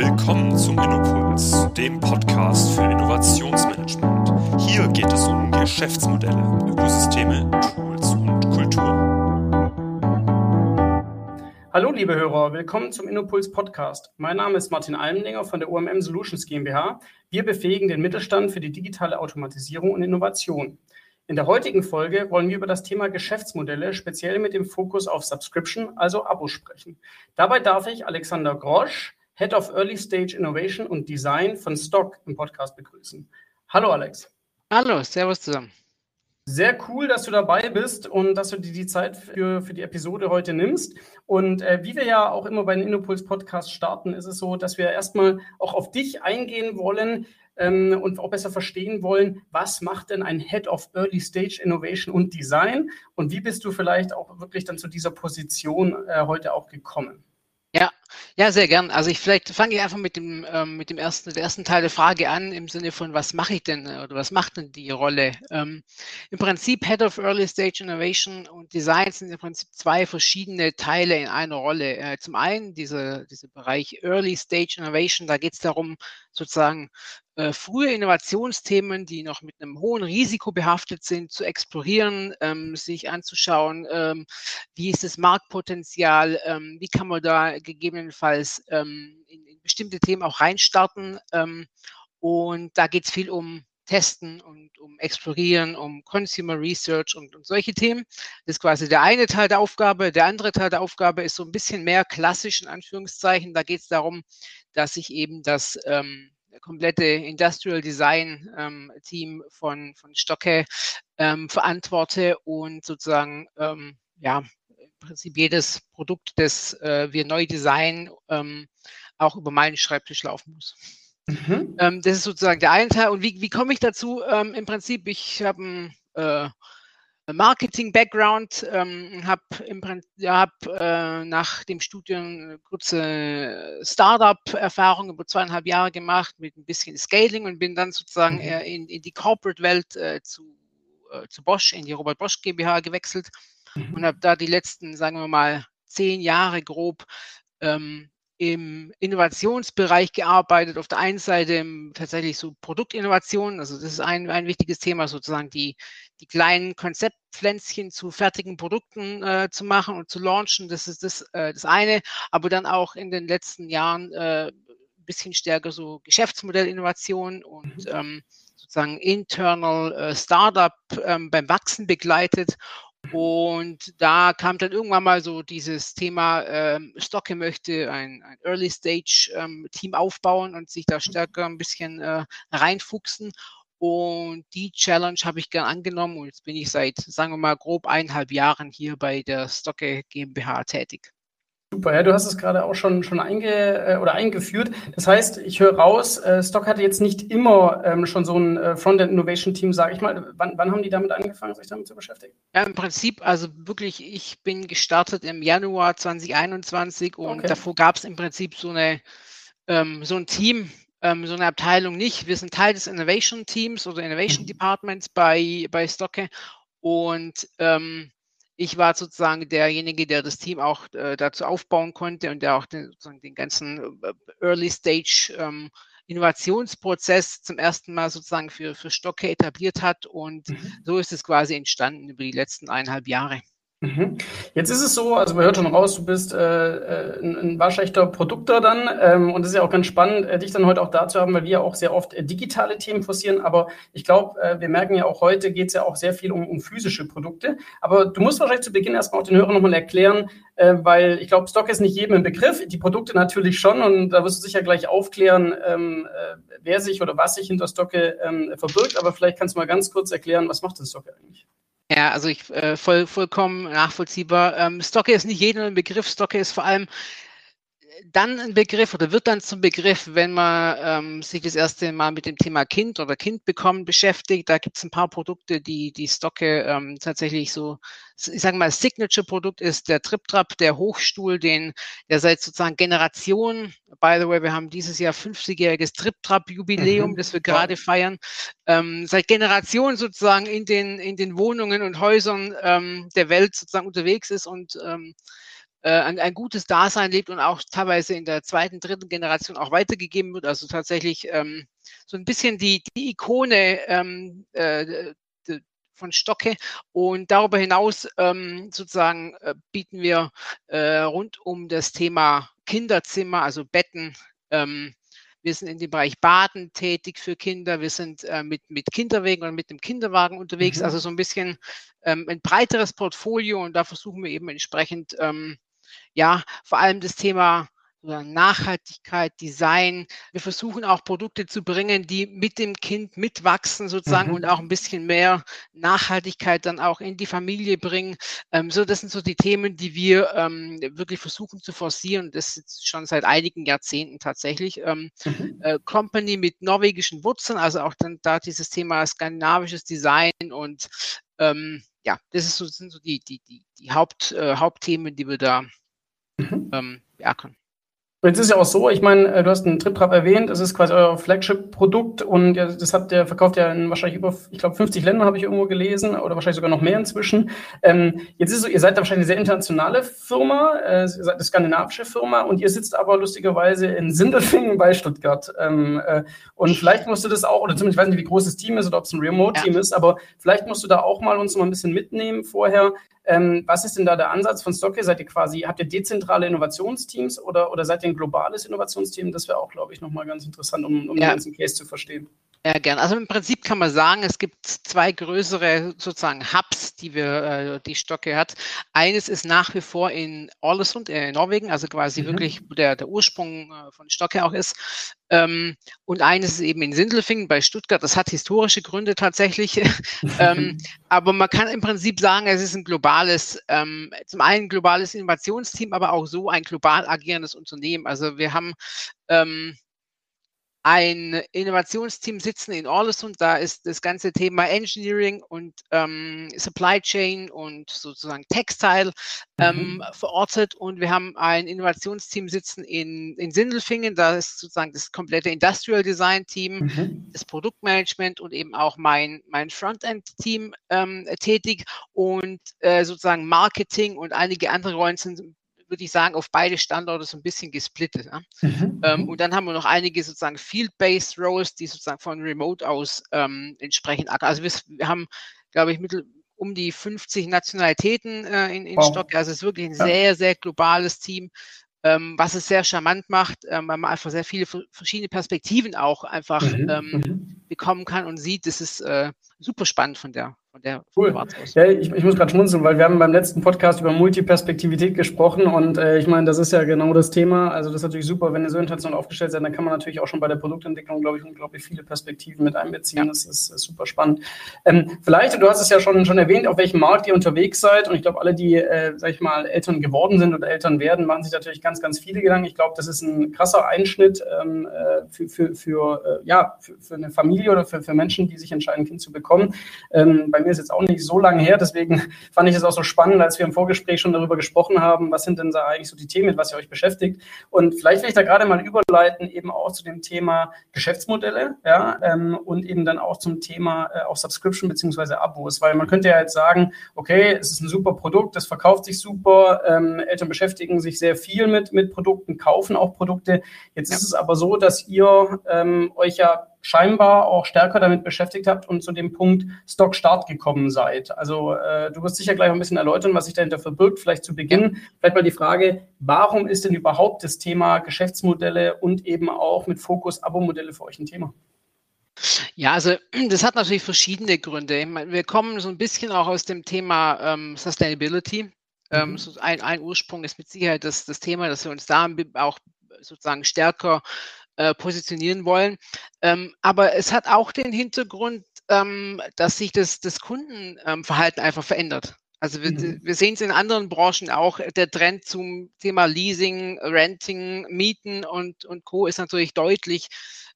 Willkommen zum Innopuls, dem Podcast für Innovationsmanagement. Hier geht es um Geschäftsmodelle, Ökosysteme, Tools und Kultur. Hallo liebe Hörer, willkommen zum Innopuls Podcast. Mein Name ist Martin Almendinger von der OMM Solutions GmbH. Wir befähigen den Mittelstand für die digitale Automatisierung und Innovation. In der heutigen Folge wollen wir über das Thema Geschäftsmodelle, speziell mit dem Fokus auf Subscription, also Abo sprechen. Dabei darf ich Alexander Grosch, Head of Early Stage Innovation und Design von Stock im Podcast begrüßen. Hallo Alex. Hallo, servus zusammen. Sehr cool, dass du dabei bist und dass du dir die Zeit für, für die Episode heute nimmst. Und äh, wie wir ja auch immer bei den Innopuls Podcast starten, ist es so, dass wir erstmal auch auf dich eingehen wollen ähm, und auch besser verstehen wollen, was macht denn ein Head of Early Stage Innovation und Design und wie bist du vielleicht auch wirklich dann zu dieser Position äh, heute auch gekommen? Ja, ja, sehr gern. Also ich vielleicht fange ich einfach mit dem ähm, mit dem ersten der ersten Teil der Frage an im Sinne von was mache ich denn äh, oder was macht denn die Rolle? Ähm, Im Prinzip Head of Early Stage Innovation und Design sind im Prinzip zwei verschiedene Teile in einer Rolle. Äh, zum einen dieser dieser Bereich Early Stage Innovation, da geht es darum sozusagen äh, frühe Innovationsthemen, die noch mit einem hohen Risiko behaftet sind, zu explorieren, ähm, sich anzuschauen, ähm, wie ist das Marktpotenzial, ähm, wie kann man da gegebenenfalls ähm, in, in, bestimmte Themen auch reinstarten. Ähm, und da geht es viel um Testen und um Explorieren, um Consumer Research und, und, solche Themen. Das ist quasi der eine Teil der Aufgabe. Der andere Teil der Aufgabe ist so ein bisschen mehr klassisch in Anführungszeichen. Da geht es darum, dass ich eben das ähm, komplette Industrial Design ähm, Team von, von Stocke ähm, verantworte und sozusagen ähm, ja, im Prinzip jedes Produkt, das äh, wir neu designen, ähm, auch über meinen Schreibtisch laufen muss. Mhm. Ähm, das ist sozusagen der eine Teil. Und wie, wie komme ich dazu? Ähm, Im Prinzip, ich habe ein äh, Marketing-Background, ähm, habe ja, hab, äh, nach dem Studium eine kurze Startup-Erfahrung über zweieinhalb Jahre gemacht mit ein bisschen Scaling und bin dann sozusagen mhm. in, in, die Corporate-Welt äh, zu, äh, zu Bosch, in die Robert Bosch GmbH gewechselt mhm. und habe da die letzten, sagen wir mal, zehn Jahre grob ähm, im Innovationsbereich gearbeitet. Auf der einen Seite tatsächlich so Produktinnovation, also das ist ein, ein wichtiges Thema, sozusagen die, die kleinen Konzeptpflänzchen zu fertigen Produkten äh, zu machen und zu launchen. Das ist das, äh, das eine. Aber dann auch in den letzten Jahren äh, ein bisschen stärker so Geschäftsmodellinnovation und mhm. ähm, sozusagen internal äh, Startup ähm, beim Wachsen begleitet und da kam dann irgendwann mal so dieses Thema, ähm, Stocke möchte ein, ein Early Stage ähm, Team aufbauen und sich da stärker ein bisschen äh, reinfuchsen. Und die Challenge habe ich gern angenommen und jetzt bin ich seit, sagen wir mal, grob eineinhalb Jahren hier bei der Stocke GmbH tätig. Super, ja, du hast es gerade auch schon, schon einge, äh, oder eingeführt. Das heißt, ich höre raus, äh, Stock hatte jetzt nicht immer ähm, schon so ein äh, Frontend Innovation Team, sage ich mal. Wann, wann haben die damit angefangen, sich damit zu beschäftigen? Ja, im Prinzip, also wirklich, ich bin gestartet im Januar 2021 und okay. davor gab es im Prinzip so eine ähm, so ein Team, ähm, so eine Abteilung nicht. Wir sind Teil des Innovation Teams oder Innovation mhm. Departments bei, bei Stocke und ähm, ich war sozusagen derjenige, der das Team auch äh, dazu aufbauen konnte und der auch den, sozusagen den ganzen äh, Early Stage ähm, Innovationsprozess zum ersten Mal sozusagen für, für Stocke etabliert hat. Und mhm. so ist es quasi entstanden über die letzten eineinhalb Jahre. Mhm. Jetzt ist es so, also man hört schon raus, du bist äh, äh, ein, ein waschechter Produkter dann ähm, und es ist ja auch ganz spannend, äh, dich dann heute auch da zu haben, weil wir ja auch sehr oft äh, digitale Themen forcieren, aber ich glaube, äh, wir merken ja auch heute geht es ja auch sehr viel um, um physische Produkte, aber du musst wahrscheinlich zu Beginn erstmal auch den Hörern nochmal erklären, äh, weil ich glaube, Stock ist nicht jedem ein Begriff, die Produkte natürlich schon und da wirst du sicher gleich aufklären, ähm, äh, wer sich oder was sich hinter Stocke ähm, verbirgt, aber vielleicht kannst du mal ganz kurz erklären, was macht denn Stocke eigentlich? Ja, also ich äh, voll, vollkommen nachvollziehbar. Ähm, Stocke ist nicht jedem ein Begriff. Stocke ist vor allem dann ein Begriff oder wird dann zum Begriff, wenn man ähm, sich das erste Mal mit dem Thema Kind oder Kind bekommen beschäftigt. Da gibt es ein paar Produkte, die die Stocke ähm, tatsächlich so, ich sage mal, Signature-Produkt ist der TripTrap, der Hochstuhl, den der seit sozusagen Generationen, by the way, wir haben dieses Jahr 50-jähriges TripTrap-Jubiläum, mhm. das wir gerade wow. feiern, ähm, seit Generationen sozusagen in den in den Wohnungen und Häusern ähm, der Welt sozusagen unterwegs ist und ähm, äh, ein, ein, gutes Dasein lebt und auch teilweise in der zweiten, dritten Generation auch weitergegeben wird. Also tatsächlich ähm, so ein bisschen die, die Ikone ähm, äh, von Stocke. Und darüber hinaus ähm, sozusagen äh, bieten wir äh, rund um das Thema Kinderzimmer, also Betten, ähm, wir sind in dem Bereich Baden tätig für Kinder. Wir sind äh, mit, mit Kinderwegen und mit dem Kinderwagen unterwegs. Mhm. Also so ein bisschen ähm, ein breiteres Portfolio und da versuchen wir eben entsprechend, ähm, ja, vor allem das Thema Nachhaltigkeit, Design. Wir versuchen auch Produkte zu bringen, die mit dem Kind mitwachsen sozusagen mhm. und auch ein bisschen mehr Nachhaltigkeit dann auch in die Familie bringen. Ähm, so, das sind so die Themen, die wir ähm, wirklich versuchen zu forcieren. Das ist schon seit einigen Jahrzehnten tatsächlich. Ähm, mhm. äh, Company mit norwegischen Wurzeln, also auch dann da dieses Thema skandinavisches Design und ähm, ja, das so, sind so die, die, die, die Haupt, äh, Hauptthemen, die wir da mhm. ähm, beackern. Jetzt ist ja auch so, ich meine, äh, du hast einen TripTrap erwähnt, das ist quasi euer Flagship-Produkt und das habt ihr verkauft ja in wahrscheinlich über, ich glaube, 50 Ländern habe ich irgendwo gelesen oder wahrscheinlich sogar noch mehr inzwischen. Ähm, jetzt ist es so, ihr seid da wahrscheinlich eine sehr internationale Firma, äh, ihr seid eine skandinavische Firma und ihr sitzt aber lustigerweise in Sindelfingen bei Stuttgart. Ähm, äh, und vielleicht musst du das auch, oder zumindest ich weiß nicht, wie groß das Team ist oder ob es ein Remote-Team ja. ist, aber vielleicht musst du da auch mal uns noch ein bisschen mitnehmen vorher. Ähm, was ist denn da der Ansatz von Stocke? Seid ihr quasi, habt ihr dezentrale Innovationsteams oder, oder seid ihr ein globales Innovationsteam? Das wäre auch, glaube ich, nochmal ganz interessant, um, um ja. den ganzen Case zu verstehen. Ja, gern. Also im Prinzip kann man sagen, es gibt zwei größere sozusagen Hubs, die wir, äh, die Stocke hat. Eines ist nach wie vor in Ålesund, äh, in Norwegen, also quasi mhm. wirklich, wo der, der Ursprung äh, von Stocke auch ist. Ähm, und eines ist eben in Sindelfingen bei Stuttgart. Das hat historische Gründe tatsächlich. ähm, aber man kann im Prinzip sagen, es ist ein globales, ähm, zum einen ein globales Innovationsteam, aber auch so ein global agierendes Unternehmen. Also wir haben ähm, ein Innovationsteam sitzen in Orlesund. Da ist das ganze Thema Engineering und ähm, Supply Chain und sozusagen Textile ähm, mhm. verortet. Und wir haben ein Innovationsteam sitzen in, in Sindelfingen. Da ist sozusagen das komplette Industrial Design Team, mhm. das Produktmanagement und eben auch mein, mein Frontend-Team ähm, tätig. Und äh, sozusagen Marketing und einige andere Rollen sind würde ich sagen, auf beide Standorte so ein bisschen gesplittet. Ja? Mhm. Ähm, mhm. und dann haben wir noch einige sozusagen Field-Based Roles, die sozusagen von Remote aus ähm, entsprechend. Also wir, wir haben, glaube ich, mittel, um die 50 Nationalitäten äh, in, in wow. Stock. Also es ist wirklich ein ja. sehr, sehr globales Team, ähm, was es sehr charmant macht, ähm, weil man einfach sehr viele verschiedene Perspektiven auch einfach mhm. ähm, mhm. bekommen kann und sieht, das ist äh, super spannend von der, von der cool. Ja, ich, ich muss gerade schmunzeln, weil wir haben beim letzten Podcast über Multiperspektivität gesprochen und äh, ich meine, das ist ja genau das Thema. Also das ist natürlich super, wenn ihr so international aufgestellt seid, dann kann man natürlich auch schon bei der Produktentwicklung, glaube ich, unglaublich viele Perspektiven mit einbeziehen. Ja. Das ist, ist super spannend. Ähm, vielleicht, du hast es ja schon, schon erwähnt, auf welchem Markt ihr unterwegs seid und ich glaube, alle, die, äh, sag ich mal, Eltern geworden sind oder Eltern werden, machen sich natürlich ganz, ganz viele Gedanken. Ich glaube, das ist ein krasser Einschnitt ähm, äh, für, für, für, äh, ja, für, für eine Familie oder für, für Menschen, die sich entscheiden, ein Kind zu bekommen. Ähm, bei mir ist jetzt auch nicht so lange her, deswegen fand ich es auch so spannend, als wir im Vorgespräch schon darüber gesprochen haben, was sind denn da eigentlich so die Themen, mit was ihr euch beschäftigt. Und vielleicht will ich da gerade mal überleiten, eben auch zu dem Thema Geschäftsmodelle, ja, ähm, und eben dann auch zum Thema äh, auch Subscription beziehungsweise Abos, weil man könnte ja jetzt sagen, okay, es ist ein super Produkt, das verkauft sich super, ähm, Eltern beschäftigen sich sehr viel mit, mit Produkten, kaufen auch Produkte. Jetzt ja. ist es aber so, dass ihr ähm, euch ja scheinbar auch stärker damit beschäftigt habt und zu dem Punkt Stock-Start gekommen seid. Also äh, du wirst sicher gleich ein bisschen erläutern, was sich dahinter verbirgt. Vielleicht zu Beginn vielleicht mal die Frage, warum ist denn überhaupt das Thema Geschäftsmodelle und eben auch mit Fokus Abo-Modelle für euch ein Thema? Ja, also das hat natürlich verschiedene Gründe. Wir kommen so ein bisschen auch aus dem Thema ähm, Sustainability. Ähm, mhm. so ein, ein, Ursprung ist mit Sicherheit das, das Thema, dass wir uns da auch sozusagen stärker äh, positionieren wollen. Ähm, aber es hat auch den Hintergrund, ähm, dass sich das, das Kundenverhalten einfach verändert. Also wir, mhm. wir sehen es in anderen Branchen auch, der Trend zum Thema Leasing, Renting, Mieten und, und Co. ist natürlich deutlich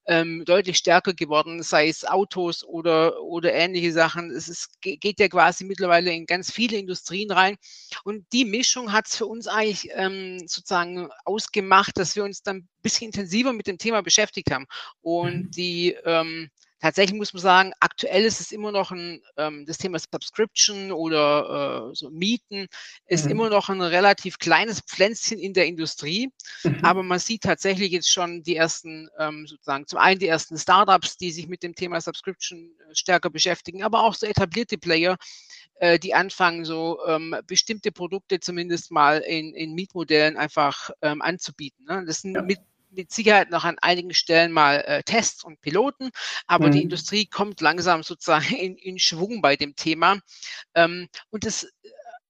ähm, deutlich stärker geworden, sei es Autos oder, oder ähnliche Sachen. Es ist, geht ja quasi mittlerweile in ganz viele Industrien rein. Und die Mischung hat es für uns eigentlich ähm, sozusagen ausgemacht, dass wir uns dann ein bisschen intensiver mit dem Thema beschäftigt haben. Und mhm. die, ähm, tatsächlich muss man sagen, aktuell ist es immer noch ein, ähm, das Thema Subscription oder äh, so Mieten ist mhm. immer noch ein relativ kleines Pflänzchen in der Industrie. Mhm. Aber man sieht tatsächlich jetzt schon die ersten, ähm, sozusagen, zum einen die ersten Startups, die sich mit dem Thema Subscription äh, stärker beschäftigen, aber auch so etablierte Player, äh, die anfangen, so ähm, bestimmte Produkte zumindest mal in, in Mietmodellen einfach ähm, anzubieten. Ne? Das sind ja. mit, mit Sicherheit noch an einigen Stellen mal äh, Tests und Piloten, aber mhm. die Industrie kommt langsam sozusagen in, in Schwung bei dem Thema. Ähm, und das äh,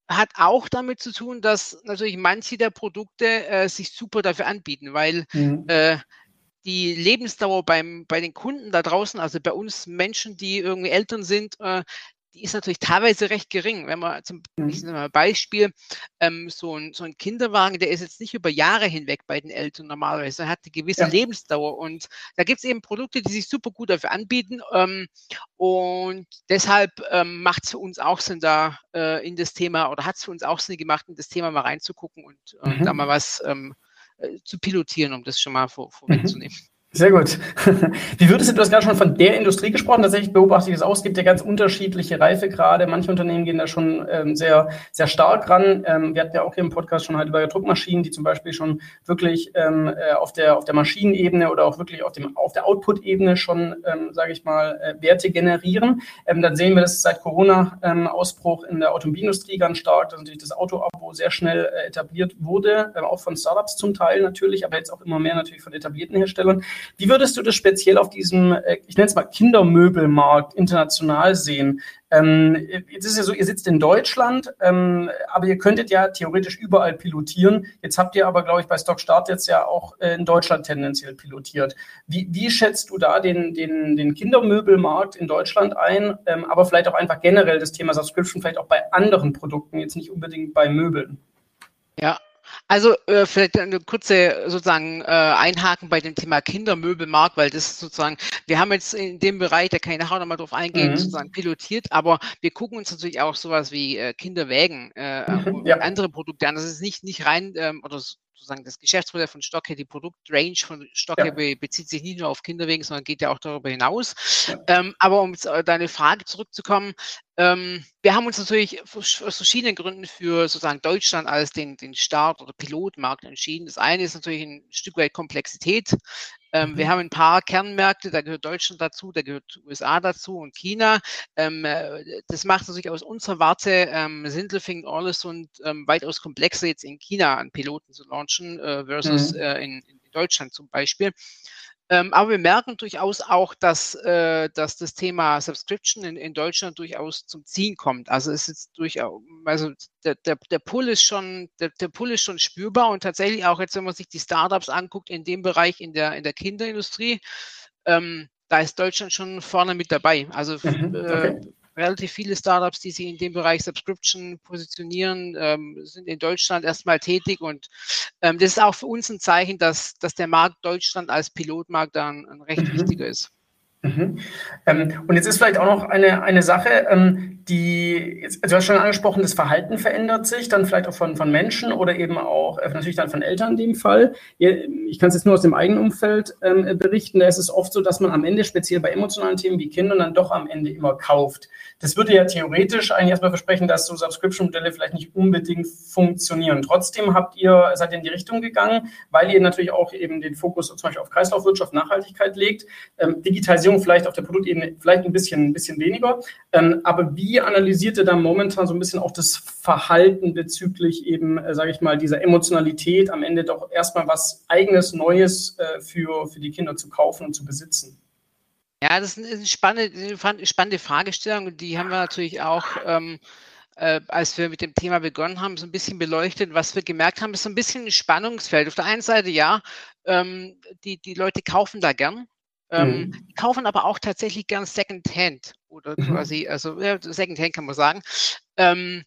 hat auch damit zu tun, dass natürlich manche der Produkte äh, sich super dafür anbieten, weil mhm. äh, die Lebensdauer beim, bei den Kunden da draußen, also bei uns Menschen, die irgendwie Eltern sind, äh, die ist natürlich teilweise recht gering. Wenn man zum mhm. Beispiel ähm, so, ein, so ein Kinderwagen, der ist jetzt nicht über Jahre hinweg bei den Eltern normalerweise, er hat eine gewisse ja. Lebensdauer und da gibt es eben Produkte, die sich super gut dafür anbieten ähm, und deshalb ähm, macht es für uns auch Sinn, da äh, in das Thema oder hat es für uns auch Sinn gemacht, in das Thema mal reinzugucken und äh, mhm. da mal was ähm, äh, zu pilotieren, um das schon mal vor, vorwegzunehmen. Mhm. Sehr gut. Wie würdest du, hast gerade schon von der Industrie gesprochen, tatsächlich beobachte ich das auch, es gibt ja ganz unterschiedliche Reifegrade, manche Unternehmen gehen da schon ähm, sehr, sehr stark ran. Ähm, wir hatten ja auch hier im Podcast schon halt über Druckmaschinen, die zum Beispiel schon wirklich ähm, äh, auf, der, auf der Maschinenebene oder auch wirklich auf, dem, auf der Output-Ebene schon, ähm, sage ich mal, äh, Werte generieren. Ähm, dann sehen wir das seit Corona-Ausbruch ähm, in der Automobilindustrie ganz stark, dass natürlich das Auto-Abo sehr schnell äh, etabliert wurde, äh, auch von Startups zum Teil natürlich, aber jetzt auch immer mehr natürlich von etablierten Herstellern. Wie würdest du das speziell auf diesem, äh, ich nenne es mal Kindermöbelmarkt international sehen? Ähm, jetzt ist ja so, ihr sitzt in Deutschland, ähm, aber ihr könntet ja theoretisch überall pilotieren. Jetzt habt ihr aber, glaube ich, bei Stockstart jetzt ja auch äh, in Deutschland tendenziell pilotiert. Wie, wie schätzt du da den, den, den Kindermöbelmarkt in Deutschland ein, ähm, aber vielleicht auch einfach generell das Thema Subscription, vielleicht auch bei anderen Produkten, jetzt nicht unbedingt bei Möbeln? Ja, also äh, vielleicht eine kurze sozusagen äh, Einhaken bei dem Thema Kindermöbelmarkt, weil das sozusagen, wir haben jetzt in dem Bereich, da kann ich nachher nochmal drauf eingehen, mhm. sozusagen pilotiert, aber wir gucken uns natürlich auch sowas wie äh, Kinderwägen äh, mhm, und ja. andere Produkte an. Das ist nicht, nicht rein ähm, oder sozusagen das Geschäftsmodell von Stocke, die Produktrange von Stocke ja. be bezieht sich nicht nur auf Kinderwegen, sondern geht ja auch darüber hinaus. Ja. Ähm, aber um jetzt äh, deine Frage zurückzukommen, ähm, wir haben uns natürlich aus verschiedenen Gründen für sozusagen Deutschland als den, den Start- oder Pilotmarkt entschieden. Das eine ist natürlich ein Stück weit Komplexität. Ähm, mhm. Wir haben ein paar Kernmärkte, da gehört Deutschland dazu, da gehört USA dazu und China. Ähm, äh, das macht natürlich aus unserer Warte ähm, Sindelfing, Orles und ähm, weitaus komplexer jetzt in China an Piloten zu launchen äh, versus mhm. äh, in, in Deutschland zum Beispiel. Ähm, aber wir merken durchaus auch, dass, äh, dass das Thema Subscription in, in Deutschland durchaus zum Ziehen kommt. Also es ist durchaus, also der, der, der Pull ist schon, der, der Pull ist schon spürbar und tatsächlich auch jetzt, wenn man sich die Startups anguckt in dem Bereich in der, in der Kinderindustrie, ähm, da ist Deutschland schon vorne mit dabei. Also mhm, okay. äh, relativ viele Startups, die sich in dem Bereich Subscription positionieren, ähm, sind in Deutschland erstmal tätig und ähm, das ist auch für uns ein Zeichen, dass, dass der Markt Deutschland als Pilotmarkt dann ein recht mhm. wichtiger ist. Mhm. Ähm, und jetzt ist vielleicht auch noch eine, eine Sache, ähm, die, also du hast schon angesprochen, das Verhalten verändert sich, dann vielleicht auch von, von Menschen oder eben auch äh, natürlich dann von Eltern in dem Fall. Ich kann es jetzt nur aus dem eigenen Umfeld ähm, berichten, da ist es oft so, dass man am Ende, speziell bei emotionalen Themen wie Kindern, dann doch am Ende immer kauft. Das würde ja theoretisch eigentlich erstmal versprechen, dass so Subscription-Modelle vielleicht nicht unbedingt funktionieren. Trotzdem habt ihr, seid ihr in die Richtung gegangen, weil ihr natürlich auch eben den Fokus zum Beispiel auf Kreislaufwirtschaft, Nachhaltigkeit legt. Ähm, Digitalisierung vielleicht auf der Produktebene vielleicht ein bisschen, ein bisschen weniger. Ähm, aber wie analysiert ihr da momentan so ein bisschen auch das Verhalten bezüglich eben, äh, sage ich mal, dieser Emotionalität, am Ende doch erstmal was eigenes, Neues äh, für, für die Kinder zu kaufen und zu besitzen? Ja, das ist eine spannende, spannende Fragestellung. Die haben wir natürlich auch, ähm, äh, als wir mit dem Thema begonnen haben, so ein bisschen beleuchtet. Was wir gemerkt haben, ist so ein bisschen ein Spannungsfeld. Auf der einen Seite, ja, ähm, die, die Leute kaufen da gern. Ähm, mhm. Die kaufen aber auch tatsächlich gern Secondhand oder mhm. quasi, also ja, Secondhand kann man sagen. Ähm,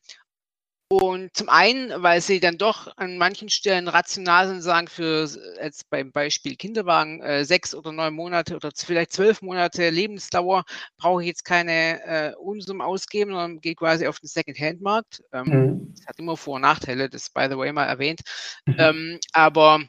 und zum einen, weil sie dann doch an manchen Stellen rational sind, sagen für jetzt beim Beispiel Kinderwagen äh, sechs oder neun Monate oder vielleicht zwölf Monate Lebensdauer brauche ich jetzt keine äh, Unsummen ausgeben, sondern gehe quasi auf den Second-Hand-Markt. Ähm, mhm. Das hat immer Vor- und Nachteile, das by the way mal erwähnt. Mhm. Ähm, aber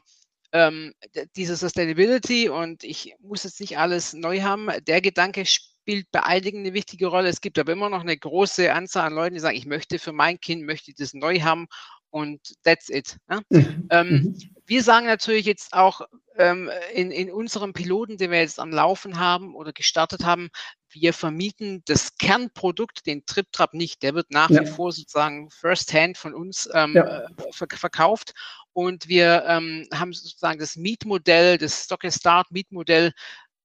ähm, diese Sustainability und ich muss jetzt nicht alles neu haben, der Gedanke spielt bei einigen eine wichtige Rolle. Es gibt aber immer noch eine große Anzahl an Leuten, die sagen, ich möchte für mein Kind, möchte ich das neu haben und that's it. Ne? Mhm. Ähm, mhm. wir sagen natürlich jetzt auch ähm, in, in unserem Piloten, den wir jetzt am Laufen haben oder gestartet haben, wir vermieten das Kernprodukt, den TripTrap nicht. Der wird nach ja. wie vor sozusagen first-hand von uns ähm, ja. Äh, verkauft. Und wir ähm, haben sozusagen das Mietmodell, das Stock Start Mietmodell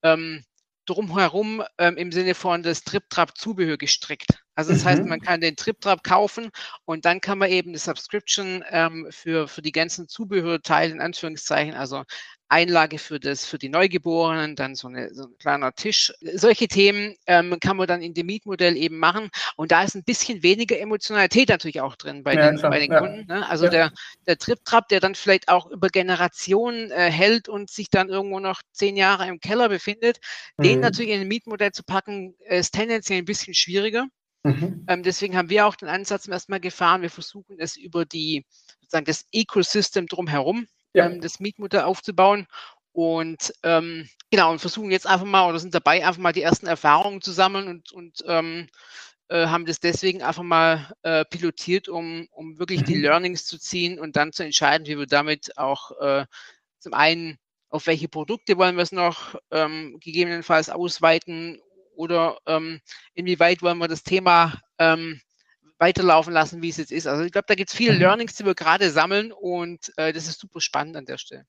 ähm, drumherum ähm, im Sinne von das TripTrap-Zubehör gestrickt. Also das mhm. heißt, man kann den TripTrap kaufen und dann kann man eben eine Subscription ähm, für, für die ganzen Zubehörteile in Anführungszeichen, also Einlage für das, für die Neugeborenen, dann so, eine, so ein kleiner Tisch. Solche Themen ähm, kann man dann in dem Mietmodell eben machen. Und da ist ein bisschen weniger Emotionalität natürlich auch drin bei ja, den, bei den ja. Kunden. Ne? Also ja. der, der Trip-Trap, der dann vielleicht auch über Generationen äh, hält und sich dann irgendwo noch zehn Jahre im Keller befindet, mhm. den natürlich in ein Mietmodell zu packen, ist tendenziell ein bisschen schwieriger. Mhm. Ähm, deswegen haben wir auch den Ansatz erstmal gefahren. Wir versuchen es über die sozusagen das Ecosystem drumherum ja. ähm, das Mietmodell aufzubauen. Und ähm, genau, und versuchen jetzt einfach mal oder sind dabei, einfach mal die ersten Erfahrungen zu sammeln und, und ähm, äh, haben das deswegen einfach mal äh, pilotiert, um, um wirklich mhm. die Learnings zu ziehen und dann zu entscheiden, wie wir damit auch äh, zum einen auf welche Produkte wollen wir es noch ähm, gegebenenfalls ausweiten oder ähm, inwieweit wollen wir das Thema ähm, weiterlaufen lassen, wie es jetzt ist. Also ich glaube, da gibt es viele mhm. Learnings, die wir gerade sammeln und äh, das ist super spannend an der Stelle.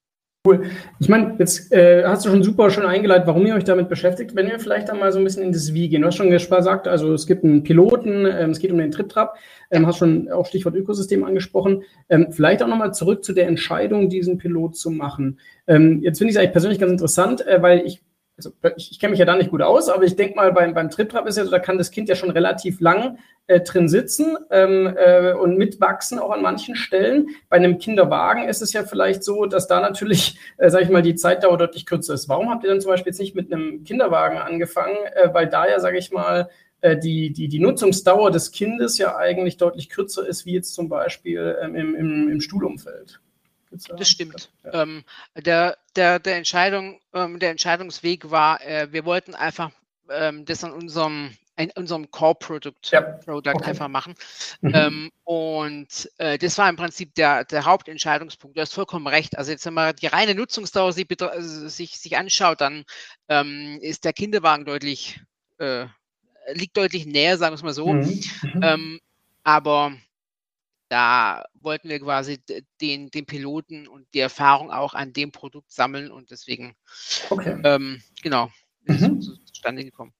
Cool. Ich meine, jetzt äh, hast du schon super schön eingeleitet, warum ihr euch damit beschäftigt. Wenn wir vielleicht dann mal so ein bisschen in das Wie gehen. Du hast schon gesagt, also es gibt einen Piloten, ähm, es geht um den TripTrap, ähm, hast schon auch Stichwort Ökosystem angesprochen. Ähm, vielleicht auch nochmal zurück zu der Entscheidung, diesen Pilot zu machen. Ähm, jetzt finde ich es eigentlich persönlich ganz interessant, äh, weil ich also ich, ich kenne mich ja da nicht gut aus, aber ich denke mal, beim, beim Trip-Trap ist ja so, da kann das Kind ja schon relativ lang äh, drin sitzen ähm, äh, und mitwachsen, auch an manchen Stellen. Bei einem Kinderwagen ist es ja vielleicht so, dass da natürlich, äh, sage ich mal, die Zeitdauer deutlich kürzer ist. Warum habt ihr denn zum Beispiel jetzt nicht mit einem Kinderwagen angefangen? Äh, weil da ja, sage ich mal, äh, die, die, die Nutzungsdauer des Kindes ja eigentlich deutlich kürzer ist, wie jetzt zum Beispiel ähm, im, im, im Stuhlumfeld. Das stimmt. Ja. Ähm, der, der, der, Entscheidung, ähm, der Entscheidungsweg war, äh, wir wollten einfach ähm, das an unserem in unserem Core-Produkt ja. Product okay. einfach machen. Mhm. Ähm, und äh, das war im Prinzip der, der Hauptentscheidungspunkt. Du hast vollkommen recht. Also jetzt, wenn man die reine Nutzungsdauer sich, also sich, sich anschaut, dann ähm, ist der Kinderwagen deutlich, äh, liegt deutlich näher, sagen wir es mal so. Mhm. Mhm. Ähm, aber da wollten wir quasi den, den Piloten und die Erfahrung auch an dem Produkt sammeln und deswegen, okay. ähm, genau, ist mhm. zustande gekommen.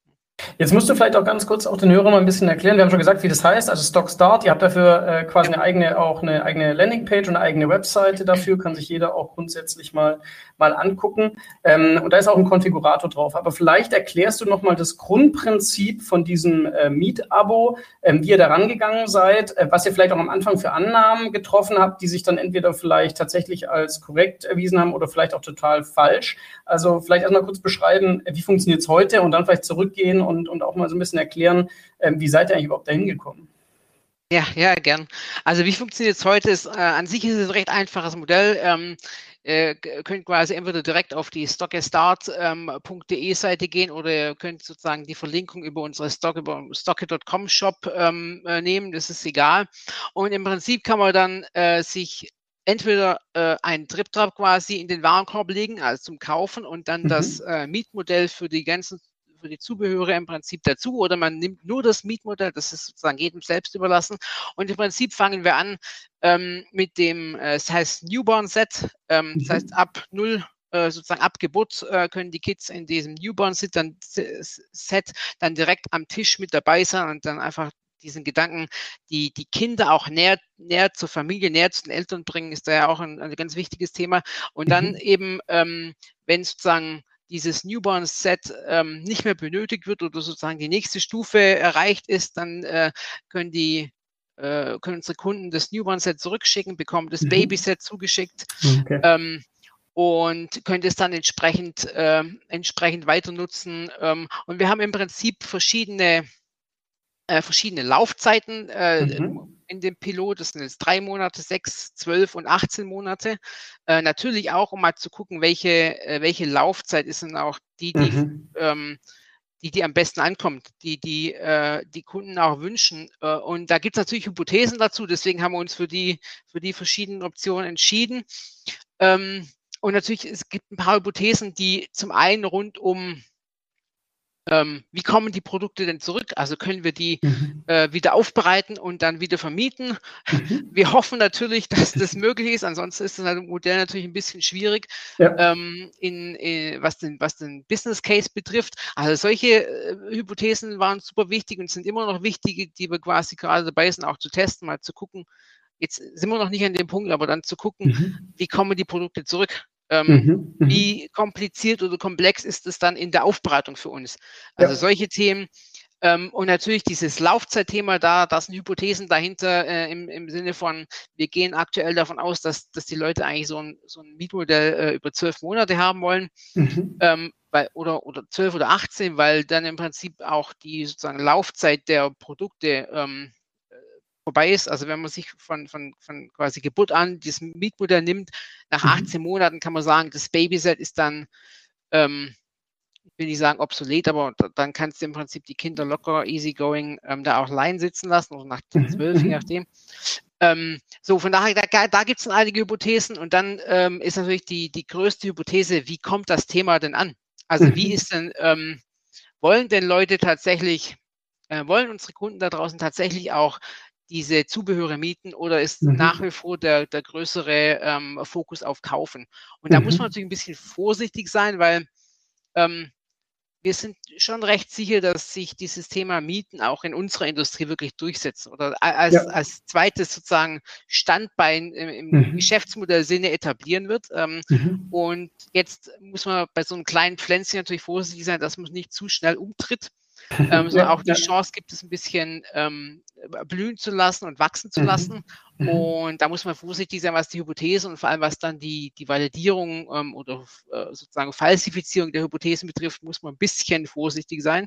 Jetzt musst du vielleicht auch ganz kurz auch den Hörern mal ein bisschen erklären. Wir haben schon gesagt, wie das heißt. Also Stock Start. Ihr habt dafür äh, quasi eine eigene, auch eine eigene Landingpage und eine eigene Webseite dafür. Kann sich jeder auch grundsätzlich mal, mal angucken. Ähm, und da ist auch ein Konfigurator drauf. Aber vielleicht erklärst du nochmal das Grundprinzip von diesem äh, Miet-Abo, äh, wie ihr da rangegangen seid, äh, was ihr vielleicht auch am Anfang für Annahmen getroffen habt, die sich dann entweder vielleicht tatsächlich als korrekt erwiesen haben oder vielleicht auch total falsch. Also vielleicht erstmal kurz beschreiben, wie funktioniert es heute und dann vielleicht zurückgehen und, und auch mal so ein bisschen erklären, ähm, wie seid ihr eigentlich überhaupt dahin gekommen? Ja, ja, gern. Also wie funktioniert es heute? Ist, äh, an sich ist es ein recht einfaches Modell. Ähm, ihr könnt quasi entweder direkt auf die stockestart.de ähm, Seite gehen oder ihr könnt sozusagen die Verlinkung über unsere Stock, über stocke.com Shop ähm, äh, nehmen, das ist egal. Und im Prinzip kann man dann äh, sich entweder äh, einen Trip-Trap quasi in den Warenkorb legen, also zum Kaufen und dann mhm. das äh, Mietmodell für die ganzen für die Zubehöre im Prinzip dazu oder man nimmt nur das Mietmodell, das ist sozusagen jedem selbst überlassen. Und im Prinzip fangen wir an ähm, mit dem, äh, das heißt Newborn Set, ähm, mhm. das heißt ab null äh, sozusagen ab Geburt äh, können die Kids in diesem Newborn Set dann, Set dann direkt am Tisch mit dabei sein und dann einfach diesen Gedanken, die, die Kinder auch näher, näher zur Familie, näher zu den Eltern bringen, ist da ja auch ein, ein ganz wichtiges Thema. Und dann mhm. eben, ähm, wenn sozusagen dieses Newborn-Set ähm, nicht mehr benötigt wird oder sozusagen die nächste Stufe erreicht ist, dann äh, können die äh, können unsere Kunden das Newborn-Set zurückschicken, bekommen das mhm. Baby-Set zugeschickt okay. ähm, und können es dann entsprechend, äh, entsprechend weiter nutzen. Ähm, und wir haben im Prinzip verschiedene, äh, verschiedene Laufzeiten. Äh, mhm in dem Pilot. Das sind jetzt drei Monate, sechs, zwölf und 18 Monate. Äh, natürlich auch, um mal zu gucken, welche, äh, welche Laufzeit ist denn auch die, die, mhm. ähm, die, die am besten ankommt, die die, äh, die Kunden auch wünschen. Und da gibt es natürlich Hypothesen dazu, deswegen haben wir uns für die, für die verschiedenen Optionen entschieden. Ähm, und natürlich, es gibt ein paar Hypothesen, die zum einen rund um ähm, wie kommen die Produkte denn zurück? Also können wir die mhm. äh, wieder aufbereiten und dann wieder vermieten? Mhm. Wir hoffen natürlich, dass das möglich ist. Ansonsten ist das halt Modell natürlich ein bisschen schwierig, ja. ähm, in, in, was, den, was den Business Case betrifft. Also solche äh, Hypothesen waren super wichtig und sind immer noch wichtige, die wir quasi gerade dabei sind, auch zu testen, mal zu gucken. Jetzt sind wir noch nicht an dem Punkt, aber dann zu gucken, mhm. wie kommen die Produkte zurück? Ähm, mhm, mhm, wie kompliziert oder komplex ist es dann in der Aufbereitung für uns? Also ja. solche Themen. Ähm, und natürlich dieses Laufzeitthema, da, da sind Hypothesen dahinter äh, im, im Sinne von, wir gehen aktuell davon aus, dass, dass die Leute eigentlich so ein, so ein Mietmodell äh, über zwölf Monate haben wollen. Mhm. Ähm, weil, oder, oder 12 oder 18, weil dann im Prinzip auch die sozusagen Laufzeit der Produkte ähm, vorbei ist. Also wenn man sich von, von, von quasi Geburt an dieses Mietmodell nimmt, nach 18 mhm. Monaten kann man sagen, das Babyset ist dann, ähm, ich will nicht sagen obsolet, aber dann kannst du im Prinzip die Kinder locker, easygoing ähm, da auch allein sitzen lassen oder nach 12, mhm. je mhm. nachdem. Ähm, so, von daher, da, da gibt es einige Hypothesen und dann ähm, ist natürlich die, die größte Hypothese, wie kommt das Thema denn an? Also wie ist denn, ähm, wollen denn Leute tatsächlich, äh, wollen unsere Kunden da draußen tatsächlich auch diese Zubehöre mieten oder ist mhm. nach wie vor der, der größere ähm, Fokus auf Kaufen? Und da mhm. muss man natürlich ein bisschen vorsichtig sein, weil ähm, wir sind schon recht sicher, dass sich dieses Thema Mieten auch in unserer Industrie wirklich durchsetzt oder als, ja. als zweites sozusagen Standbein im, im mhm. Geschäftsmodellsinne etablieren wird. Ähm, mhm. Und jetzt muss man bei so einem kleinen Pflänzchen natürlich vorsichtig sein, dass man nicht zu schnell umtritt ähm, sondern auch die Chance gibt es ein bisschen ähm, blühen zu lassen und wachsen zu mhm. lassen. Mhm. Und da muss man vorsichtig sein, was die Hypothesen und vor allem was dann die, die Validierung ähm, oder äh, sozusagen Falsifizierung der Hypothesen betrifft, muss man ein bisschen vorsichtig sein.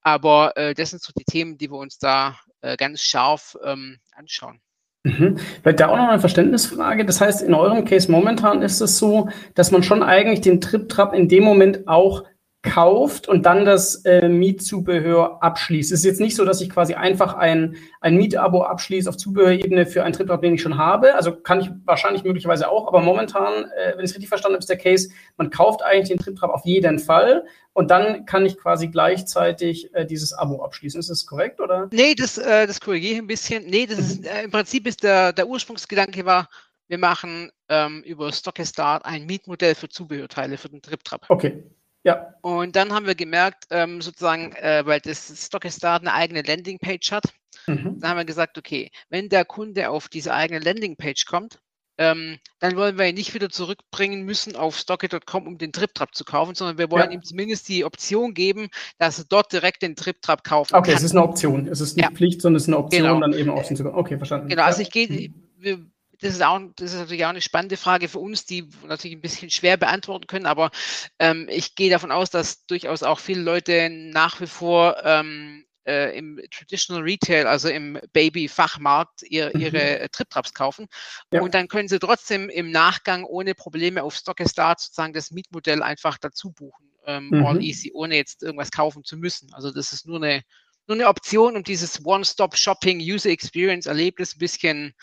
Aber äh, das sind so die Themen, die wir uns da äh, ganz scharf ähm, anschauen. Mhm. Vielleicht da auch noch eine Verständnisfrage. Das heißt, in eurem Case momentan ist es so, dass man schon eigentlich den Trip-Trap in dem Moment auch kauft und dann das äh, Mietzubehör abschließt. Es ist jetzt nicht so, dass ich quasi einfach ein, ein Mietabo abschließe auf Zubehörebene für einen Triptrap, den ich schon habe. Also kann ich wahrscheinlich möglicherweise auch, aber momentan, äh, wenn ich es richtig verstanden habe, ist der Case, man kauft eigentlich den Triptrap auf jeden Fall und dann kann ich quasi gleichzeitig äh, dieses Abo abschließen. Ist das korrekt, oder? Nee, das, äh, das korrigiere ich ein bisschen. Nee, das ist, äh, im Prinzip ist der, der Ursprungsgedanke war, wir machen ähm, über Stockestart ein Mietmodell für Zubehörteile für den Triptrap. Okay. Ja. Und dann haben wir gemerkt, ähm, sozusagen, äh, weil das Stockestart eine eigene Landingpage hat, mhm. dann haben wir gesagt, okay, wenn der Kunde auf diese eigene Landingpage kommt, ähm, dann wollen wir ihn nicht wieder zurückbringen müssen auf stocket.com, um den TripTrap zu kaufen, sondern wir wollen ja. ihm zumindest die Option geben, dass er dort direkt den TripTrap kaufen okay, kann. Okay, es ist eine Option. Es ist nicht ja. Pflicht, sondern es ist eine Option, genau. dann eben außen zu kommen. Okay, verstanden. Genau, also ich gehe, mhm. wir das ist, auch, das ist natürlich auch eine spannende Frage für uns, die natürlich ein bisschen schwer beantworten können, aber ähm, ich gehe davon aus, dass durchaus auch viele Leute nach wie vor ähm, äh, im Traditional Retail, also im Baby-Fachmarkt, ihr, mhm. ihre Trip-Traps kaufen. Ja. Und dann können sie trotzdem im Nachgang ohne Probleme auf Stockestart sozusagen das Mietmodell einfach dazu buchen. Ähm, mhm. All easy, ohne jetzt irgendwas kaufen zu müssen. Also das ist nur eine, nur eine Option, um dieses One-Stop-Shopping User Experience Erlebnis ein bisschen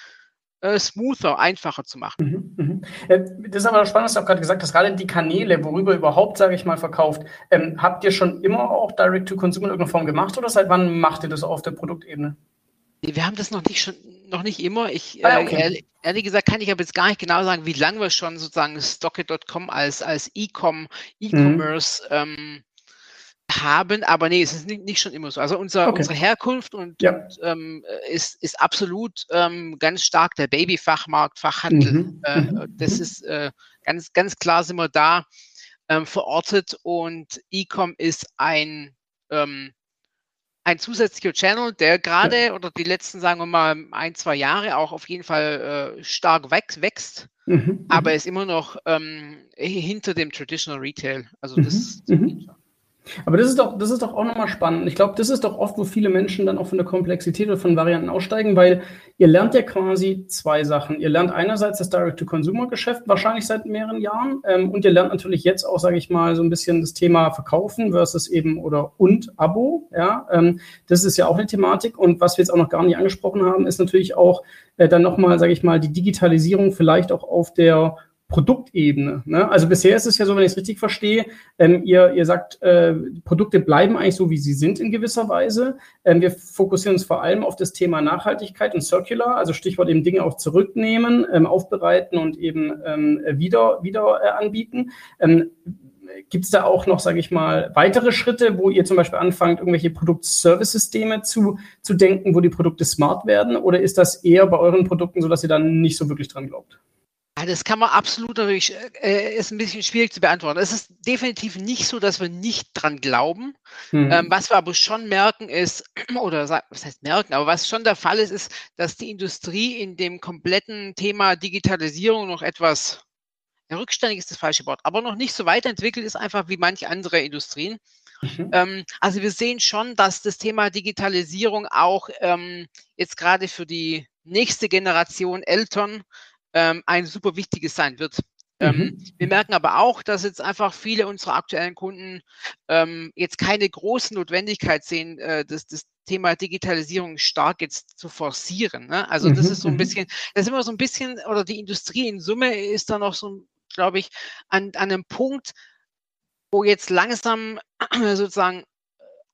äh, smoother, einfacher zu machen. Mhm, mh. Äh, das ist aber spannend, was du auch gerade gesagt hast, gerade die Kanäle, worüber überhaupt, sage ich mal, verkauft. Ähm, habt ihr schon immer auch Direct-to-Consumer in irgendeiner Form gemacht oder seit wann macht ihr das auf der Produktebene? Wir haben das noch nicht schon noch nicht immer. Ich ah, okay. äh, ehrlich, ehrlich, gesagt kann ich aber jetzt gar nicht genau sagen, wie lange wir schon sozusagen Stocket.com als als E-Com, E-Commerce mhm. ähm, haben, aber nee, es ist nicht, nicht schon immer so. Also unser, okay. unsere Herkunft und, ja. und ähm, ist, ist absolut ähm, ganz stark der Babyfachmarkt, Fachhandel. Mhm. Äh, mhm. das ist äh, ganz, ganz klar sind wir da ähm, verortet und Ecom ist ein, ähm, ein zusätzlicher Channel, der gerade ja. oder die letzten, sagen wir mal, ein, zwei Jahre auch auf jeden Fall äh, stark wächst. Mhm. mhm. Aber ist immer noch ähm, hinter dem Traditional Retail. Also das mhm. Aber das ist doch, das ist doch auch nochmal spannend. Ich glaube, das ist doch oft, wo viele Menschen dann auch von der Komplexität oder von Varianten aussteigen, weil ihr lernt ja quasi zwei Sachen. Ihr lernt einerseits das Direct-to-Consumer-Geschäft wahrscheinlich seit mehreren Jahren ähm, und ihr lernt natürlich jetzt auch, sage ich mal, so ein bisschen das Thema Verkaufen versus eben oder und Abo. Ja, ähm, das ist ja auch eine Thematik und was wir jetzt auch noch gar nicht angesprochen haben, ist natürlich auch äh, dann nochmal, sage ich mal, die Digitalisierung vielleicht auch auf der Produktebene. Ne? Also bisher ist es ja so, wenn ich es richtig verstehe, ähm, ihr, ihr sagt, äh, Produkte bleiben eigentlich so, wie sie sind in gewisser Weise. Ähm, wir fokussieren uns vor allem auf das Thema Nachhaltigkeit und Circular, also Stichwort eben Dinge auch zurücknehmen, ähm, aufbereiten und eben ähm, wieder, wieder äh, anbieten. Ähm, Gibt es da auch noch, sage ich mal, weitere Schritte, wo ihr zum Beispiel anfangt, irgendwelche Produkt-Service-Systeme zu, zu denken, wo die Produkte smart werden? Oder ist das eher bei euren Produkten so, dass ihr dann nicht so wirklich dran glaubt? Das kann man absolut natürlich, äh, ist ein bisschen schwierig zu beantworten. Es ist definitiv nicht so, dass wir nicht dran glauben. Mhm. Ähm, was wir aber schon merken ist, oder was heißt merken, aber was schon der Fall ist, ist, dass die Industrie in dem kompletten Thema Digitalisierung noch etwas ja, rückständig ist das falsche Wort, aber noch nicht so weiterentwickelt ist, einfach wie manche andere Industrien. Mhm. Ähm, also wir sehen schon, dass das Thema Digitalisierung auch ähm, jetzt gerade für die nächste Generation Eltern ähm, ein super wichtiges sein wird. Ähm, mhm. wir merken aber auch, dass jetzt einfach viele unserer aktuellen Kunden ähm, jetzt keine große Notwendigkeit sehen, äh, das, das Thema Digitalisierung stark jetzt zu forcieren. Ne? Also das mhm. ist so ein mhm. bisschen, das ist immer so ein bisschen, oder die Industrie in Summe ist da noch so, glaube ich, an, an einem Punkt, wo jetzt langsam sozusagen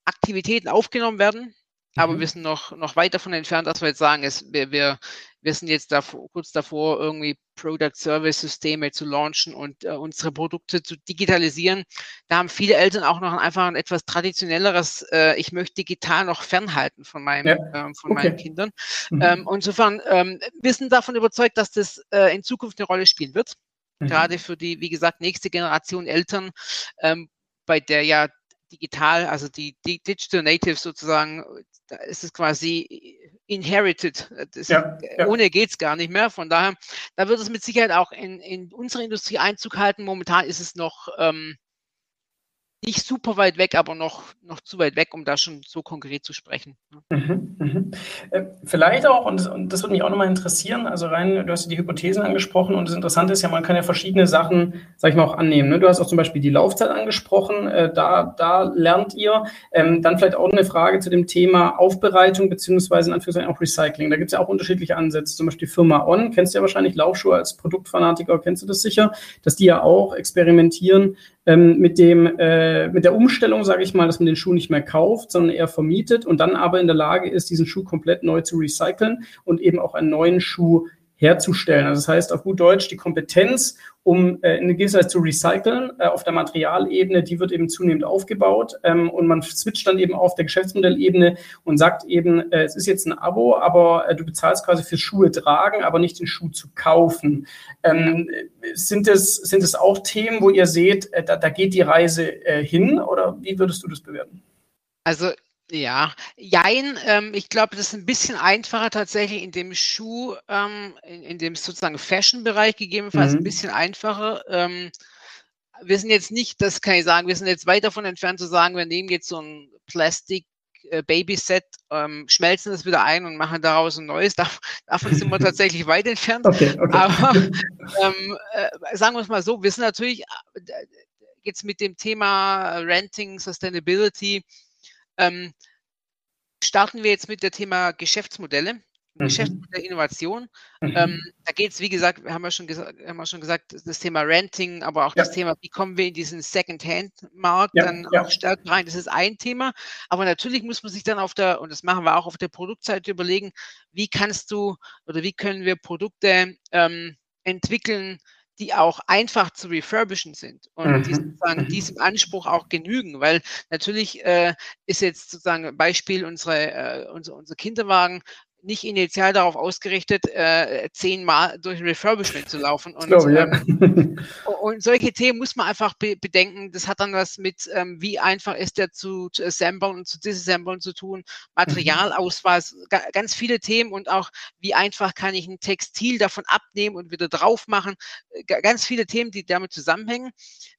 Aktivitäten aufgenommen werden, aber mhm. wir sind noch, noch weit davon entfernt, dass wir jetzt sagen, es, wir, wir, wir sind jetzt davor, kurz davor, irgendwie Product-Service-Systeme zu launchen und äh, unsere Produkte zu digitalisieren. Da haben viele Eltern auch noch einfach ein etwas traditionelleres, äh, ich möchte digital noch fernhalten von, meinem, ja. ähm, von okay. meinen Kindern. Mhm. Ähm, insofern, ähm, wir sind davon überzeugt, dass das äh, in Zukunft eine Rolle spielen wird. Mhm. Gerade für die, wie gesagt, nächste Generation Eltern, ähm, bei der ja digital, also die, die Digital Natives sozusagen, da ist es quasi inherited. Ja, ja. Ohne geht es gar nicht mehr. Von daher, da wird es mit Sicherheit auch in, in unsere Industrie Einzug halten. Momentan ist es noch ähm, nicht super weit weg, aber noch, noch zu weit weg, um da schon so konkret zu sprechen. Mhm, mhm. Äh, vielleicht auch, und das, und das würde mich auch nochmal interessieren, also rein, du hast die Hypothesen angesprochen und das Interessante ist ja, man kann ja verschiedene Sachen, sag ich mal, auch annehmen. Ne? Du hast auch zum Beispiel die Laufzeit angesprochen, äh, da, da lernt ihr. Ähm, dann vielleicht auch eine Frage zu dem Thema Aufbereitung beziehungsweise in Anführungszeichen auch Recycling. Da gibt es ja auch unterschiedliche Ansätze, zum Beispiel die Firma On, kennst du ja wahrscheinlich Laufschuhe als Produktfanatiker, kennst du das sicher, dass die ja auch experimentieren ähm, mit dem, äh, mit der Umstellung, sage ich mal, dass man den Schuh nicht mehr kauft, sondern eher vermietet und dann aber in der Lage ist, diesen Schuh komplett neu zu recyceln und eben auch einen neuen Schuh herzustellen. Also das heißt auf gut Deutsch, die Kompetenz, um äh, in gewisser Weise zu recyceln äh, auf der Materialebene, die wird eben zunehmend aufgebaut ähm, und man switcht dann eben auf der Geschäftsmodellebene und sagt eben, äh, es ist jetzt ein Abo, aber äh, du bezahlst quasi für Schuhe tragen, aber nicht den Schuh zu kaufen. Ähm, sind es sind es auch Themen, wo ihr seht, äh, da, da geht die Reise äh, hin oder wie würdest du das bewerten? Also ja, jein. Ähm, ich glaube, das ist ein bisschen einfacher tatsächlich in dem Schuh, ähm, in, in, dem sozusagen Fashion-Bereich gegebenenfalls mhm. ein bisschen einfacher. Ähm, wir sind jetzt nicht, das kann ich sagen, wir sind jetzt weit davon entfernt zu sagen, wir nehmen jetzt so ein Plastik äh, Babyset, ähm, schmelzen es wieder ein und machen daraus ein neues. davon sind wir tatsächlich weit entfernt. Okay, okay. Aber ähm, äh, sagen wir es mal so, wir sind natürlich äh, jetzt mit dem Thema Renting, Sustainability, ähm, starten wir jetzt mit dem Thema Geschäftsmodelle. Mhm. Geschäftsmodell Innovation. Mhm. Ähm, da geht es, wie gesagt, haben wir, schon haben wir schon gesagt, das Thema Renting, aber auch ja. das Thema, wie kommen wir in diesen Second-Hand-Markt ja, dann ja. auch stärker rein. Das ist ein Thema. Aber natürlich muss man sich dann auf der, und das machen wir auch auf der Produktseite überlegen, wie kannst du oder wie können wir Produkte ähm, entwickeln, die auch einfach zu refurbischen sind und mhm. die sozusagen mhm. diesem Anspruch auch genügen, weil natürlich äh, ist jetzt sozusagen Beispiel unsere, äh, unsere, unsere Kinderwagen nicht initial darauf ausgerichtet, äh, zehnmal durch ein Refurbishment zu laufen. Und, glaube, ja. ähm, und solche Themen muss man einfach be bedenken. Das hat dann was mit, ähm, wie einfach ist der zu, zu assemblen und zu disassemblen zu tun, Materialauswahl, ganz viele Themen und auch, wie einfach kann ich ein Textil davon abnehmen und wieder drauf machen. Ganz viele Themen, die damit zusammenhängen.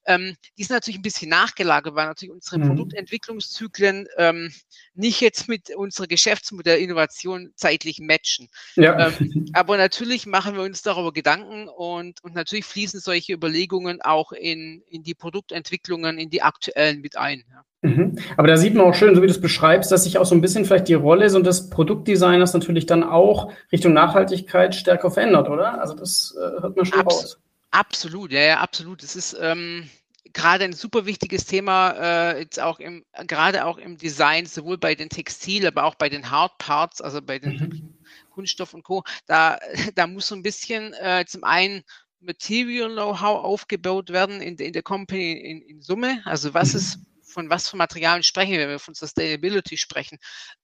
Ähm, die sind natürlich ein bisschen nachgelagert, weil natürlich unsere mhm. Produktentwicklungszyklen ähm, nicht jetzt mit unserer Geschäftsmodellinnovation zeitlich matchen. Ja. Ähm, aber natürlich machen wir uns darüber Gedanken und, und natürlich fließen solche Überlegungen auch in, in die Produktentwicklungen, in die aktuellen mit ein. Ja. Mhm. Aber da sieht man auch schön, so wie du es beschreibst, dass sich auch so ein bisschen vielleicht die Rolle so des Produktdesigners natürlich dann auch Richtung Nachhaltigkeit stärker verändert, oder? Also das äh, hört man schon Abs raus. Absolut, ja, ja, absolut. Das ist ähm, gerade ein super wichtiges Thema, äh, jetzt auch im, gerade auch im Design, sowohl bei den Textil, aber auch bei den Hard Parts, also bei den mhm. Kunststoff und Co. Da, da muss so ein bisschen äh, zum einen Material Know-how aufgebaut werden in, in der Company in, in Summe. Also was mhm. ist von was für Materialien sprechen wir, wenn wir von Sustainability sprechen.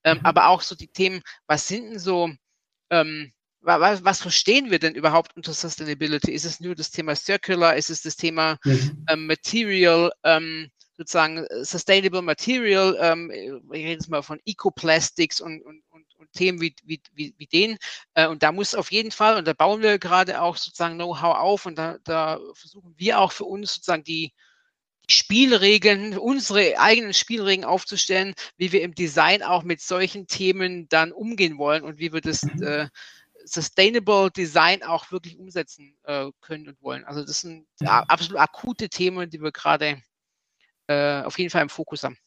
Ähm, mhm. Aber auch so die Themen, was sind denn so, ähm, was, was, verstehen wir denn überhaupt unter Sustainability? Ist es nur das Thema Circular? Ist es das Thema mhm. ähm, Material? Ähm, sozusagen äh, Sustainable Material, ähm, wir reden jetzt mal von Ecoplastics und, und, und, und Themen wie, wie, wie, wie den. Äh, und da muss auf jeden Fall, und da bauen wir gerade auch sozusagen Know-how auf und da, da versuchen wir auch für uns sozusagen die, Spielregeln, unsere eigenen Spielregeln aufzustellen, wie wir im Design auch mit solchen Themen dann umgehen wollen und wie wir das mhm. äh, Sustainable Design auch wirklich umsetzen äh, können und wollen. Also das sind absolut akute Themen, die wir gerade äh, auf jeden Fall im Fokus haben.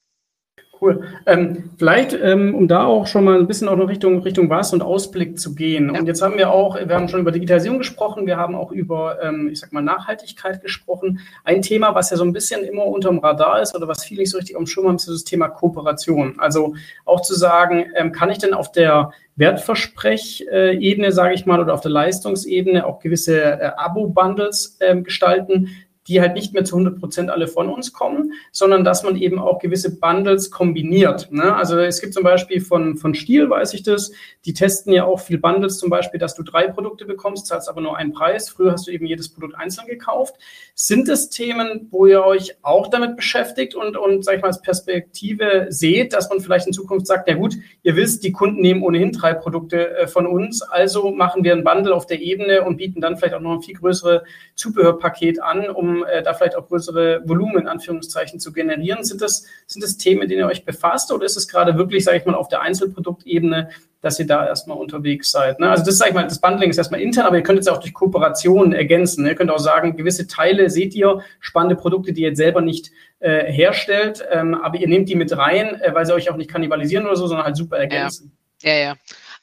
Cool. Ähm, vielleicht, ähm, um da auch schon mal ein bisschen auch noch Richtung, Richtung Was und Ausblick zu gehen. Ja. Und jetzt haben wir auch, wir haben schon über Digitalisierung gesprochen, wir haben auch über, ähm, ich sag mal, Nachhaltigkeit gesprochen. Ein Thema, was ja so ein bisschen immer unterm Radar ist oder was viele nicht so richtig am Schirm haben, ist das Thema Kooperation. Also auch zu sagen, ähm, kann ich denn auf der Wertversprech-Ebene, sage ich mal, oder auf der Leistungsebene auch gewisse äh, Abo-Bundles ähm, gestalten, die halt nicht mehr zu 100 Prozent alle von uns kommen, sondern dass man eben auch gewisse Bundles kombiniert. Ne? Also es gibt zum Beispiel von, von Stiel, weiß ich das, die testen ja auch viel Bundles, zum Beispiel, dass du drei Produkte bekommst, zahlst aber nur einen Preis. Früher hast du eben jedes Produkt einzeln gekauft. Sind es Themen, wo ihr euch auch damit beschäftigt und, und sag ich mal, als Perspektive seht, dass man vielleicht in Zukunft sagt, ja gut, ihr wisst, die Kunden nehmen ohnehin drei Produkte äh, von uns, also machen wir ein Bundle auf der Ebene und bieten dann vielleicht auch noch ein viel größere Zubehörpaket an, um äh, da vielleicht auch größere Volumen in Anführungszeichen zu generieren? Sind das, sind das Themen, mit denen ihr euch befasst oder ist es gerade wirklich, sage ich mal, auf der Einzelproduktebene, dass ihr da erstmal unterwegs seid? Ne? Also das sage ich mal, das Bundling ist erstmal intern, aber ihr könnt es auch durch Kooperationen ergänzen. Ne? Ihr könnt auch sagen, gewisse Teile seht ihr, spannende Produkte, die ihr jetzt selber nicht äh, herstellt, ähm, aber ihr nehmt die mit rein, äh, weil sie euch auch nicht kannibalisieren oder so, sondern halt super ergänzen. Ja, ja. ja.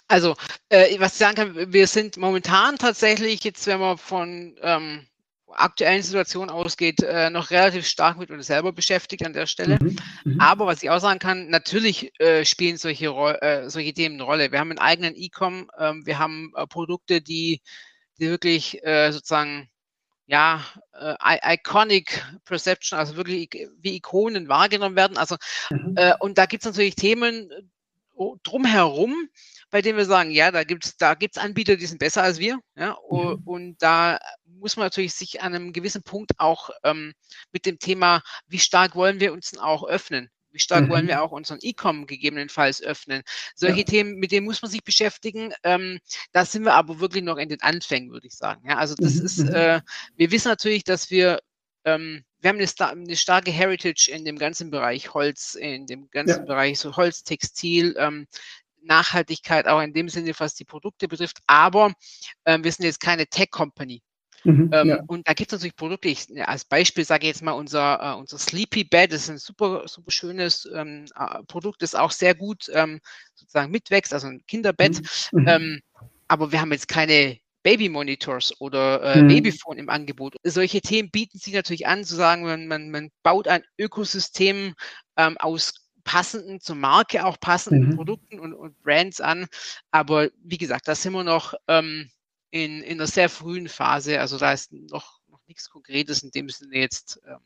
Also, äh, was ich sagen kann, wir sind momentan tatsächlich, jetzt wenn wir von ähm, aktuellen Situation ausgeht, äh, noch relativ stark mit uns selber beschäftigt an der Stelle. Mhm. Mhm. Aber was ich auch sagen kann, natürlich äh, spielen solche, äh, solche Themen eine Rolle. Wir haben einen eigenen E-Com, ähm, wir haben äh, Produkte, die, die wirklich äh, sozusagen ja, äh, iconic Perception, also wirklich wie Ikonen wahrgenommen werden. Also, mhm. und da gibt es natürlich Themen drumherum, bei denen wir sagen, ja, da gibt es da gibt's Anbieter, die sind besser als wir. Ja, mhm. Und da muss man natürlich sich an einem gewissen Punkt auch ähm, mit dem Thema, wie stark wollen wir uns denn auch öffnen? Wie stark mhm. wollen wir auch unseren E-Com gegebenenfalls öffnen? Solche ja. Themen, mit denen muss man sich beschäftigen. Ähm, da sind wir aber wirklich noch in den Anfängen, würde ich sagen. Ja, also das mhm. ist, mhm. äh, wir wissen natürlich, dass wir ähm, wir haben eine, eine, starke Heritage in dem ganzen Bereich Holz, in dem ganzen ja. Bereich so Holz, Textil. Ähm, Nachhaltigkeit auch in dem Sinne, was die Produkte betrifft. Aber ähm, wir sind jetzt keine Tech-Company. Mhm, ähm, ja. Und da gibt es natürlich Produkte, ich, als Beispiel sage ich jetzt mal unser, äh, unser Sleepy Bed, das ist ein super, super schönes ähm, äh, Produkt, das auch sehr gut ähm, sozusagen mitwächst, also ein Kinderbett. Mhm. mhm. Ähm, aber wir haben jetzt keine Baby-Monitors oder äh, mhm. Babyphone im Angebot. Solche Themen bieten sich natürlich an, zu sagen, man, man, man baut ein Ökosystem ähm, aus passenden, zur Marke auch passenden mhm. Produkten und, und, Brands an. Aber wie gesagt, da sind wir noch ähm, in, in einer sehr frühen Phase. Also da ist noch, noch nichts Konkretes in dem Sinne jetzt, ähm,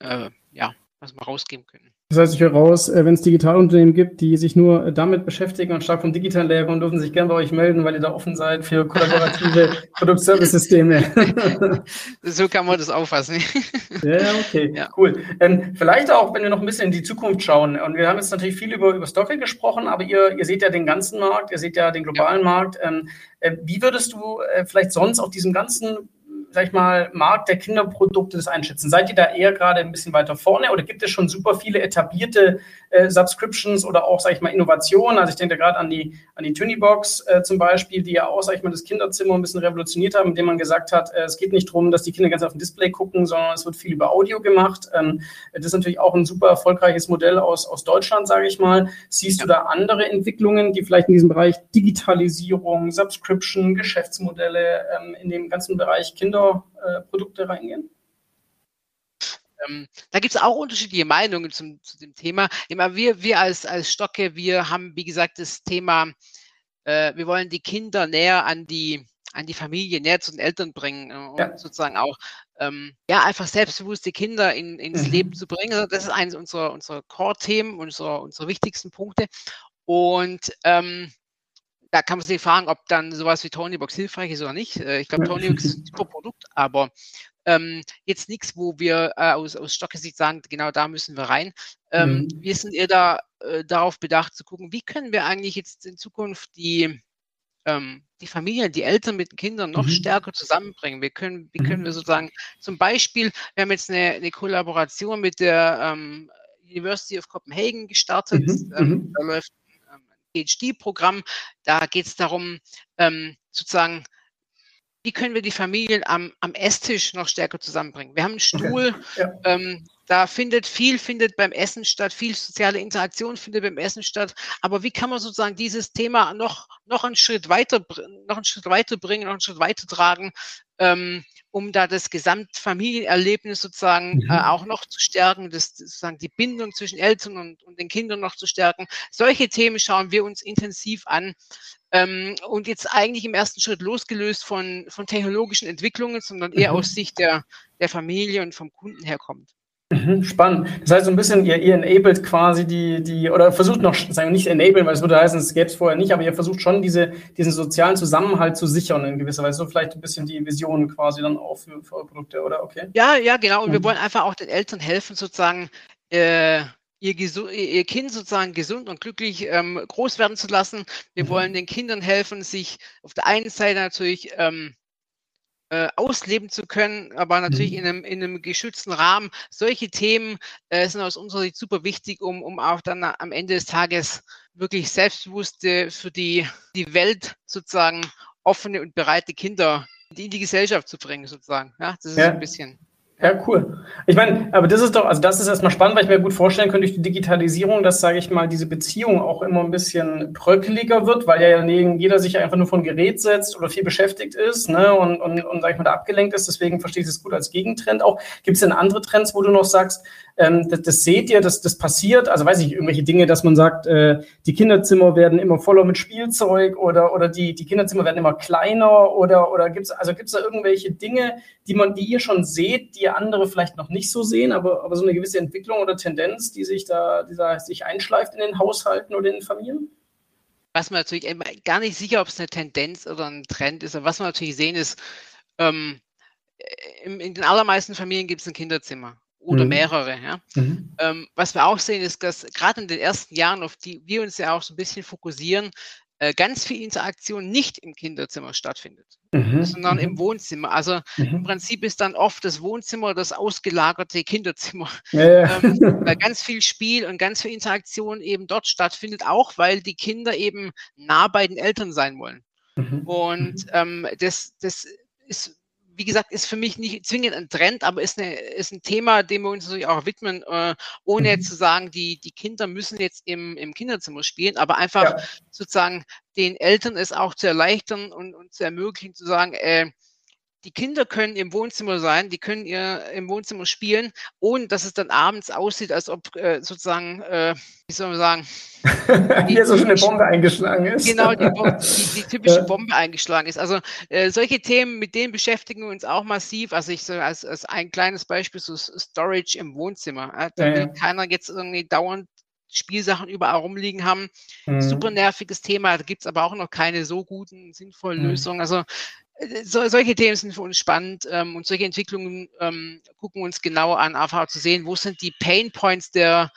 äh, ja, was wir rausgeben können. Das heißt, ich höre raus, äh, wenn es Digitalunternehmen gibt, die sich nur äh, damit beschäftigen und stark vom Digitalen leben, dürfen sich gerne bei euch melden, weil ihr da offen seid für kollaborative Produktservice-Systeme. so kann man das auffassen. ja, okay, ja. cool. Ähm, vielleicht auch, wenn wir noch ein bisschen in die Zukunft schauen. Und wir haben jetzt natürlich viel über, über Stocke gesprochen, aber ihr, ihr seht ja den ganzen Markt, ihr seht ja den globalen ja. Markt. Ähm, äh, wie würdest du äh, vielleicht sonst auf diesem ganzen sag ich mal, Markt der Kinderprodukte das einschätzen? Seid ihr da eher gerade ein bisschen weiter vorne oder gibt es schon super viele etablierte äh, Subscriptions oder auch, sag ich mal, Innovationen? Also ich denke gerade an die, an die Tunibox äh, zum Beispiel, die ja auch, sag ich mal, das Kinderzimmer ein bisschen revolutioniert haben, indem man gesagt hat, äh, es geht nicht darum, dass die Kinder ganz auf dem Display gucken, sondern es wird viel über Audio gemacht. Ähm, das ist natürlich auch ein super erfolgreiches Modell aus, aus Deutschland, sage ich mal. Siehst ja. du da andere Entwicklungen, die vielleicht in diesem Bereich Digitalisierung, Subscription, Geschäftsmodelle ähm, in dem ganzen Bereich Kinderprodukte reingehen? Ähm, da gibt es auch unterschiedliche Meinungen zum, zu dem Thema. Wir, wir als, als Stocke, wir haben, wie gesagt, das Thema, äh, wir wollen die Kinder näher an die, an die Familie, näher zu den Eltern bringen äh, und ja. sozusagen auch ähm, ja, einfach selbstbewusste Kinder in, ins mhm. Leben zu bringen. Also das ist eines unserer, unserer Core-Themen, unserer, unserer wichtigsten Punkte. Und ähm, da kann man sich fragen, ob dann sowas wie Tonybox hilfreich ist oder nicht. Äh, ich glaube, Tonybox ist ein super Produkt, aber ähm, jetzt nichts, wo wir äh, aus, aus Stocke-Sicht sagen, genau da müssen wir rein. Ähm, mhm. Wir sind eher da, äh, darauf bedacht zu gucken, wie können wir eigentlich jetzt in Zukunft die, ähm, die Familien, die Eltern mit Kindern noch mhm. stärker zusammenbringen. Wir können, wie können mhm. wir sozusagen zum Beispiel, wir haben jetzt eine, eine Kollaboration mit der ähm, University of Copenhagen gestartet. Mhm. Ähm, mhm. da läuft PhD-Programm. Da geht es darum, ähm, sozusagen wie können wir die Familien am, am Esstisch noch stärker zusammenbringen. Wir haben einen Stuhl, okay. ja. ähm, da findet viel findet beim Essen statt, viel soziale Interaktion findet beim Essen statt. Aber wie kann man sozusagen dieses Thema noch, noch einen Schritt weiter, noch einen Schritt weiter bringen, noch einen Schritt weiter tragen, ähm, um da das Gesamtfamilienerlebnis sozusagen mhm. äh, auch noch zu stärken, das, sozusagen die Bindung zwischen Eltern und, und den Kindern noch zu stärken. Solche Themen schauen wir uns intensiv an. Ähm, und jetzt eigentlich im ersten Schritt losgelöst von, von technologischen Entwicklungen, sondern eher mhm. aus Sicht der, der Familie und vom Kunden herkommt. Mhm, spannend. Das heißt, so ein bisschen, ihr, ihr enabled quasi die, die, oder versucht noch, sagen wir nicht enablen, weil es würde heißen, es gäbe es vorher nicht, aber ihr versucht schon diese, diesen sozialen Zusammenhalt zu sichern in gewisser Weise. So vielleicht ein bisschen die Vision quasi dann auch für, für eure Produkte, oder? Okay. Ja, ja, genau. Und mhm. wir wollen einfach auch den Eltern helfen, sozusagen, äh, ihr, ihr, Kind sozusagen gesund und glücklich ähm, groß werden zu lassen. Wir mhm. wollen den Kindern helfen, sich auf der einen Seite natürlich ähm, äh, ausleben zu können, aber natürlich mhm. in, einem, in einem geschützten Rahmen. Solche Themen äh, sind aus unserer Sicht super wichtig, um, um auch dann am Ende des Tages wirklich selbstbewusste für die, die Welt sozusagen offene und bereite Kinder in die Gesellschaft zu bringen, sozusagen. Ja, das ist ja. ein bisschen. Ja, cool. Ich meine, aber das ist doch, also das ist erstmal spannend, weil ich mir gut vorstellen könnte, durch die Digitalisierung, dass, sage ich mal, diese Beziehung auch immer ein bisschen bröckeliger wird, weil ja jeder sich einfach nur von Gerät setzt oder viel beschäftigt ist ne, und, und, und sage ich mal, da abgelenkt ist. Deswegen verstehe ich es gut als Gegentrend auch. Gibt es denn andere Trends, wo du noch sagst, ähm, das, das seht ihr, dass das passiert? Also weiß ich, irgendwelche Dinge, dass man sagt, äh, die Kinderzimmer werden immer voller mit Spielzeug oder, oder die, die Kinderzimmer werden immer kleiner oder, oder gibt es also gibt's da irgendwelche Dinge, die man, die ihr schon seht, die andere vielleicht noch nicht so sehen, aber, aber so eine gewisse Entwicklung oder Tendenz, die sich da, die da sich einschleift in den Haushalten oder in den Familien? Was man natürlich gar nicht sicher, ob es eine Tendenz oder ein Trend ist, aber was wir natürlich sehen ist, ähm, in, in den allermeisten Familien gibt es ein Kinderzimmer oder mhm. mehrere. Ja. Mhm. Ähm, was wir auch sehen, ist, dass gerade in den ersten Jahren, auf die wir uns ja auch so ein bisschen fokussieren, äh, ganz viel Interaktion nicht im Kinderzimmer stattfindet, mhm. sondern im mhm. Wohnzimmer. Also im mhm. Prinzip ist dann oft das Wohnzimmer das ausgelagerte Kinderzimmer, ja, ja. Ähm, weil ganz viel Spiel und ganz viel Interaktion eben dort stattfindet, auch weil die Kinder eben nah bei den Eltern sein wollen. Mhm. Und ähm, das, das ist wie gesagt, ist für mich nicht zwingend ein Trend, aber ist, eine, ist ein Thema, dem wir uns natürlich auch widmen, äh, ohne mhm. jetzt zu sagen, die, die Kinder müssen jetzt im, im Kinderzimmer spielen, aber einfach ja. sozusagen den Eltern es auch zu erleichtern und, und zu ermöglichen, zu sagen, äh, die Kinder können im Wohnzimmer sein, die können ihr im Wohnzimmer spielen, ohne dass es dann abends aussieht, als ob äh, sozusagen, äh, wie soll man sagen, hier so eine Bombe eingeschlagen ist. Genau, die, die, die typische Bombe eingeschlagen ist. Also äh, solche Themen, mit denen beschäftigen wir uns auch massiv. Also ich so als, als ein kleines Beispiel so Storage im Wohnzimmer. Da will keiner jetzt irgendwie dauernd Spielsachen überall rumliegen haben. Mhm. Super nerviges Thema. Da gibt es aber auch noch keine so guten, sinnvollen mhm. Lösungen. Also so, solche Themen sind für uns spannend ähm, und solche Entwicklungen ähm, gucken wir uns genauer an, einfach zu sehen, wo sind die Pain Points der,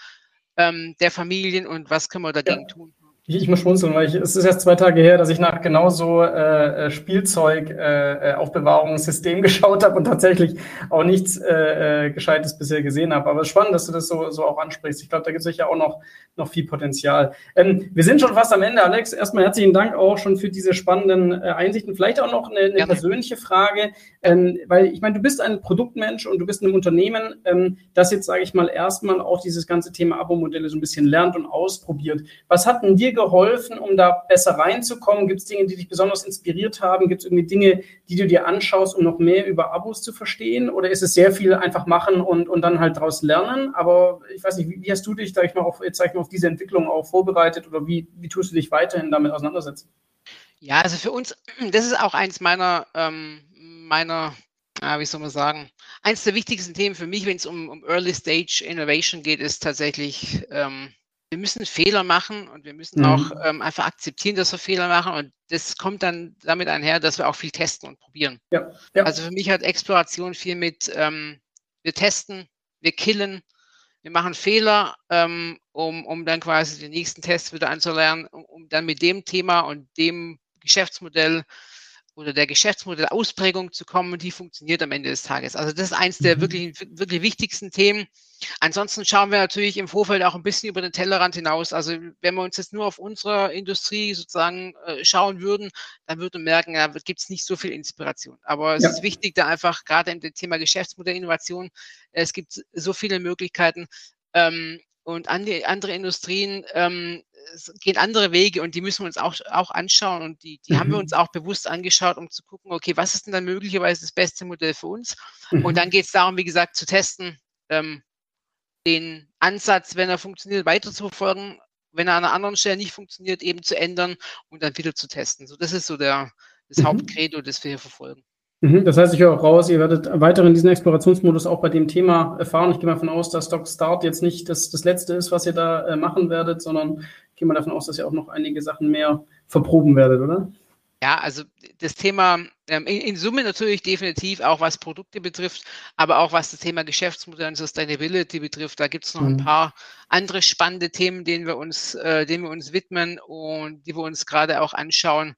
ähm, der Familien und was können wir dagegen ja. tun. Ich, ich muss schmunzeln, weil ich, es ist erst zwei Tage her, dass ich nach genauso äh, äh Spielzeug äh, äh Aufbewahrungssystem geschaut habe und tatsächlich auch nichts äh, äh, Gescheites bisher gesehen habe. Aber es ist spannend, dass du das so, so auch ansprichst. Ich glaube, da gibt es sicher auch noch, noch viel Potenzial. Ähm, wir sind schon fast am Ende, Alex. Erstmal herzlichen Dank auch schon für diese spannenden äh, Einsichten. Vielleicht auch noch eine, eine persönliche Frage, ähm, weil ich meine, du bist ein Produktmensch und du bist in einem Unternehmen, ähm, das jetzt, sage ich mal, erstmal auch dieses ganze Thema Abo-Modelle so ein bisschen lernt und ausprobiert. Was hat denn dir geholfen, um da besser reinzukommen? Gibt es Dinge, die dich besonders inspiriert haben? Gibt es irgendwie Dinge, die du dir anschaust, um noch mehr über Abos zu verstehen? Oder ist es sehr viel einfach machen und, und dann halt daraus lernen? Aber ich weiß nicht, wie, wie hast du dich, sag ich mal, auf, jetzt sag ich mal, auf diese Entwicklung auch vorbereitet oder wie, wie tust du dich weiterhin damit auseinandersetzen? Ja, also für uns, das ist auch eins meiner, ähm, meiner äh, wie soll man sagen, eins der wichtigsten Themen für mich, wenn es um, um Early Stage Innovation geht, ist tatsächlich ähm, wir müssen Fehler machen und wir müssen mhm. auch ähm, einfach akzeptieren, dass wir Fehler machen. Und das kommt dann damit einher, dass wir auch viel testen und probieren. Ja, ja. Also für mich hat Exploration viel mit, ähm, wir testen, wir killen, wir machen Fehler, ähm, um, um dann quasi den nächsten Test wieder anzulernen, um, um dann mit dem Thema und dem Geschäftsmodell oder der Geschäftsmodellausprägung zu kommen, die funktioniert am Ende des Tages. Also das ist eins der mhm. wirklich, wirklich wichtigsten Themen. Ansonsten schauen wir natürlich im Vorfeld auch ein bisschen über den Tellerrand hinaus. Also wenn wir uns jetzt nur auf unsere Industrie sozusagen äh, schauen würden, dann würden wir merken, da gibt es nicht so viel Inspiration. Aber es ja. ist wichtig, da einfach gerade im Thema Geschäftsmodellinnovation, es gibt so viele Möglichkeiten, ähm, und andere Industrien ähm, gehen andere Wege und die müssen wir uns auch, auch anschauen und die, die mhm. haben wir uns mhm. auch bewusst angeschaut, um zu gucken, okay, was ist denn dann möglicherweise das beste Modell für uns? Mhm. Und dann geht es darum, wie gesagt, zu testen, ähm, den Ansatz, wenn er funktioniert, weiter zu verfolgen, wenn er an einer anderen Stelle nicht funktioniert, eben zu ändern und dann wieder zu testen. So, das ist so der, das mhm. Hauptcredo, das wir hier verfolgen. Mhm, das heißt, ich höre auch raus, ihr werdet weiter in diesen Explorationsmodus auch bei dem Thema erfahren. Ich gehe mal davon aus, dass Stock Start jetzt nicht das, das letzte ist, was ihr da äh, machen werdet, sondern ich gehe mal davon aus, dass ihr auch noch einige Sachen mehr verproben werdet, oder? Ja, also das Thema ähm, in, in, Summe natürlich definitiv auch was Produkte betrifft, aber auch was das Thema Geschäftsmodell und Sustainability betrifft. Da gibt es noch mhm. ein paar andere spannende Themen, denen wir uns, äh, denen wir uns widmen und die wir uns gerade auch anschauen.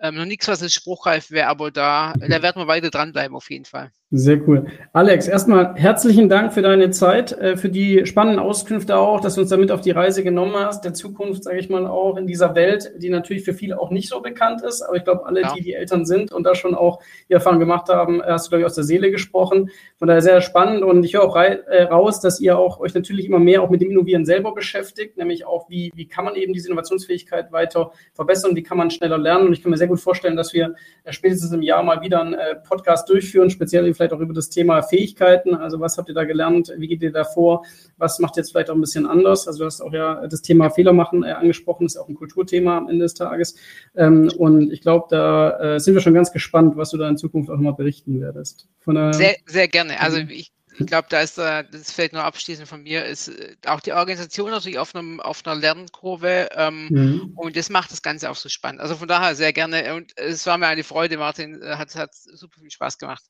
Ähm, noch nichts, was jetzt spruchreif wäre, aber da, da werden wir weiter dranbleiben auf jeden Fall. Sehr cool. Alex, erstmal herzlichen Dank für deine Zeit, äh, für die spannenden Auskünfte auch, dass du uns damit auf die Reise genommen hast, der Zukunft, sage ich mal, auch in dieser Welt, die natürlich für viele auch nicht so bekannt ist, aber ich glaube, alle, ja. die die Eltern sind und da schon auch die Erfahrung gemacht haben, hast du, glaube ich, aus der Seele gesprochen. Von daher sehr spannend und ich höre auch äh, raus, dass ihr auch euch natürlich immer mehr auch mit dem Innovieren selber beschäftigt, nämlich auch, wie, wie kann man eben diese Innovationsfähigkeit weiter verbessern, wie kann man schneller lernen und ich kann mir sehr gut vorstellen, dass wir äh, spätestens im Jahr mal wieder einen Podcast durchführen, speziell vielleicht auch über das Thema Fähigkeiten. Also was habt ihr da gelernt? Wie geht ihr da vor? Was macht ihr jetzt vielleicht auch ein bisschen anders? Also du hast auch ja das Thema Fehler machen äh, angesprochen, ist auch ein Kulturthema am Ende des Tages. Ähm, und ich glaube, da äh, sind wir schon ganz gespannt, was du da in Zukunft auch mal berichten werdest. sehr, sehr gerne. Also mhm. ich ich glaube, da ist äh, das ist vielleicht nur abschließend von mir, ist auch die Organisation natürlich auf, einem, auf einer Lernkurve ähm, mhm. und das macht das Ganze auch so spannend. Also von daher sehr gerne und es war mir eine Freude, Martin, hat, hat super viel Spaß gemacht.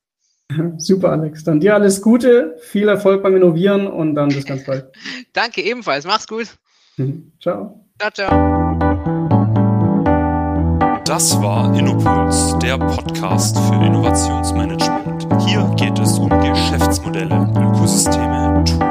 Super, Alex. Dann dir alles Gute, viel Erfolg beim Innovieren und dann bis ganz bald. Danke ebenfalls. Mach's gut. Ciao. Ciao, ciao. Das war Innopuls, der Podcast für Innovationsmanagement. Hier geht es um Geschäftsmodelle, Ökosysteme, Tools